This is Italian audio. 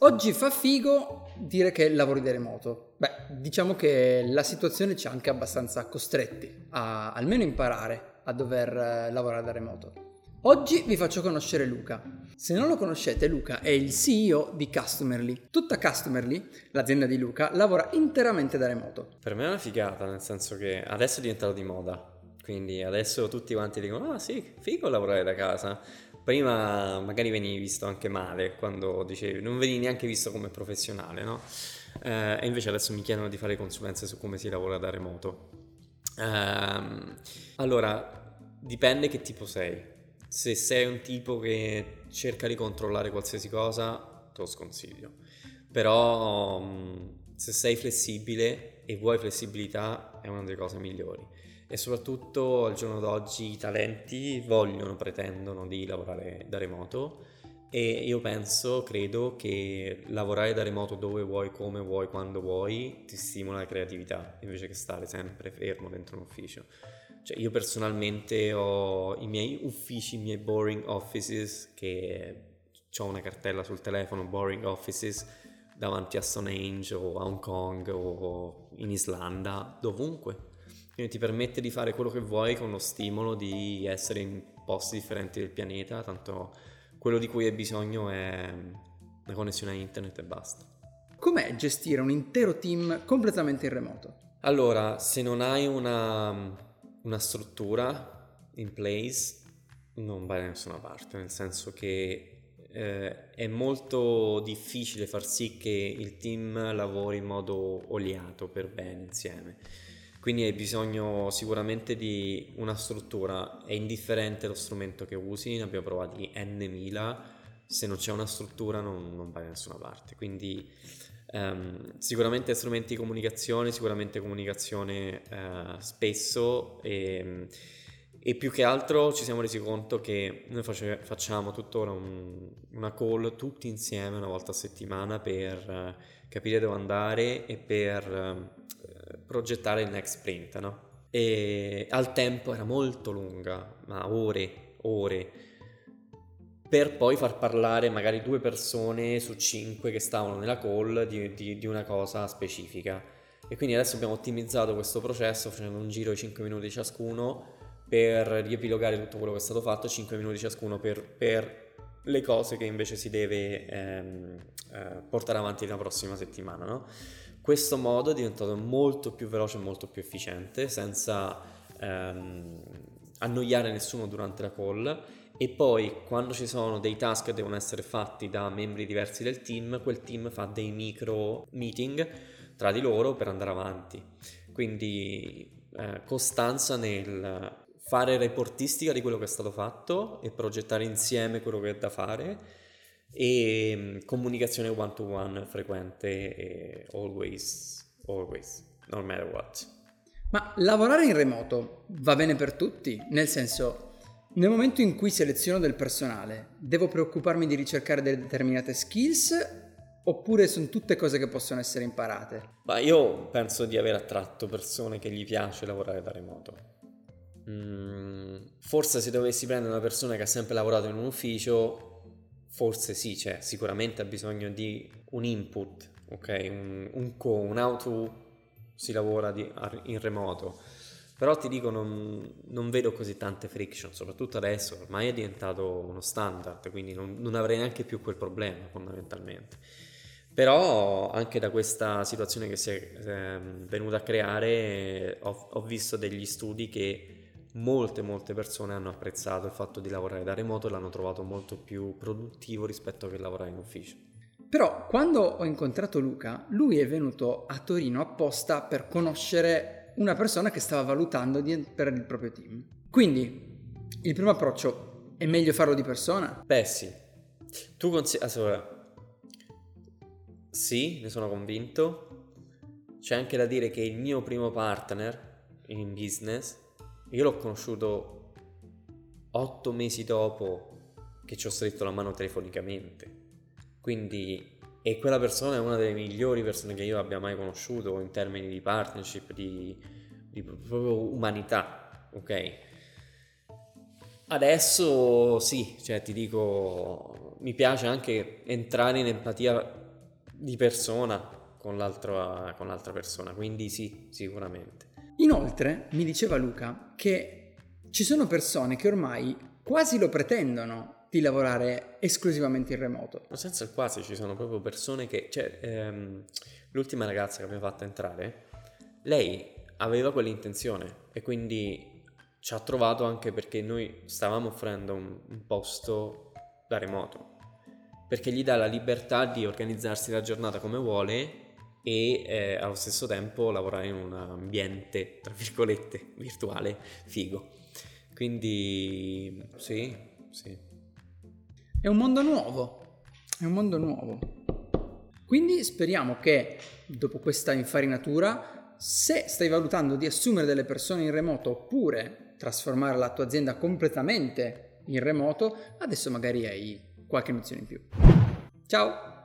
Oggi fa figo dire che lavori da remoto. Beh, diciamo che la situazione ci ha anche abbastanza costretti a almeno imparare a dover eh, lavorare da remoto. Oggi vi faccio conoscere Luca. Se non lo conoscete, Luca è il CEO di Customerly. Tutta Customerly, l'azienda di Luca, lavora interamente da remoto. Per me è una figata, nel senso che adesso è diventato di moda. Quindi adesso tutti quanti dicono: Ah, sì, figo lavorare da casa. Prima magari venivi visto anche male quando dicevi, non venivi neanche visto come professionale, no? Eh, e invece adesso mi chiedono di fare consulenze su come si lavora da remoto. Eh, allora, dipende che tipo sei se sei un tipo che cerca di controllare qualsiasi cosa, te lo sconsiglio. Però mm, se sei flessibile e vuoi flessibilità è una delle cose migliori. E soprattutto al giorno d'oggi i talenti vogliono, pretendono di lavorare da remoto e io penso, credo che lavorare da remoto dove vuoi, come vuoi, quando vuoi, ti stimola la creatività invece che stare sempre fermo dentro un ufficio. Cioè io personalmente ho i miei uffici, i miei boring offices, che ho una cartella sul telefono, boring offices, davanti a Stonehenge o a Hong Kong o in Islanda, dovunque. Quindi ti permette di fare quello che vuoi con lo stimolo di essere in posti differenti del pianeta, tanto quello di cui hai bisogno è una connessione a internet e basta. Com'è gestire un intero team completamente in remoto? Allora, se non hai una una struttura in place non va da nessuna parte, nel senso che eh, è molto difficile far sì che il team lavori in modo oliato per bene insieme. Quindi hai bisogno sicuramente di una struttura, è indifferente lo strumento che usi, ne abbiamo provati n mila, se non c'è una struttura non, non vai da nessuna parte. Quindi Um, sicuramente strumenti di comunicazione, sicuramente comunicazione uh, spesso. E, e, più che altro ci siamo resi conto che noi face, facciamo tuttora un, una call tutti insieme una volta a settimana per uh, capire dove andare e per uh, progettare il next sprint, no? E al tempo era molto lunga, ma ore, ore per poi far parlare magari due persone su cinque che stavano nella call di, di, di, una cosa specifica. E quindi adesso abbiamo ottimizzato questo processo facendo un giro di 5 minuti ciascuno per riepilogare tutto quello che è stato fatto, 5 minuti ciascuno per, per le cose che invece si deve ehm, eh, portare avanti la prossima settimana. No? Questo modo è diventato molto più veloce e molto più efficiente senza ehm, annoiare nessuno durante la call e poi quando ci sono dei task che devono essere fatti da membri diversi del team, quel team fa dei micro meeting tra di loro per andare avanti. Quindi eh, costanza nel fare reportistica di quello che è stato fatto e progettare insieme quello che è da fare e mm, comunicazione one to one frequente e always, always, no matter what. Ma lavorare in remoto va bene per tutti? Nel senso, nel momento in cui seleziono del personale, devo preoccuparmi di ricercare delle determinate skills oppure sono tutte cose che possono essere imparate? Ma io penso di aver attratto persone che gli piace lavorare da remoto. Mm, forse se dovessi prendere una persona che ha sempre lavorato in un ufficio, forse sì, cioè sicuramente ha bisogno di un input, ok? Un, un co, un auto si lavora di, in remoto però ti dico, non, non, vedo così tante friction, soprattutto adesso, ormai è diventato uno standard, quindi non, non avrei neanche più quel problema fondamentalmente. Però anche da questa situazione che si è eh, venuta a creare ho, ho visto degli studi che molte molte persone hanno apprezzato il fatto di lavorare da remoto e l'hanno trovato molto più produttivo rispetto che lavorare in ufficio. Però quando ho incontrato Luca, lui è venuto a Torino apposta per conoscere una persona che stava valutando di, per il proprio team. Quindi, il primo approccio è meglio farlo di persona? Beh sì. Tu consideri... Allora, sì, ne sono convinto. C'è anche da dire che il mio primo partner in business, io l'ho conosciuto otto mesi dopo che ci ho stretto la mano telefonicamente. Quindi e quella persona è una delle migliori persone che io abbia mai conosciuto in termini di partnership, di, di proprio umanità, ok? Adesso sì, cioè ti dico, mi piace anche entrare in empatia di persona con, con l'altra persona, quindi sì, sicuramente. Inoltre mi diceva Luca che ci sono persone che ormai quasi lo pretendono di lavorare esclusivamente in remoto. Ma senza il quasi ci sono proprio persone che... Cioè, ehm, l'ultima ragazza che abbiamo fatto entrare, lei aveva quell'intenzione e quindi ci ha trovato anche perché noi stavamo offrendo un, un posto da remoto perché gli dà la libertà di organizzarsi la giornata come vuole e eh, allo stesso tempo lavorare in un ambiente, tra virgolette, virtuale, figo. Quindi sì, sì. È un mondo nuovo, è un mondo nuovo. Quindi speriamo che dopo questa infarinatura, se stai valutando di assumere delle persone in remoto oppure trasformare la tua azienda completamente in remoto, adesso magari hai qualche nozione in più. Ciao!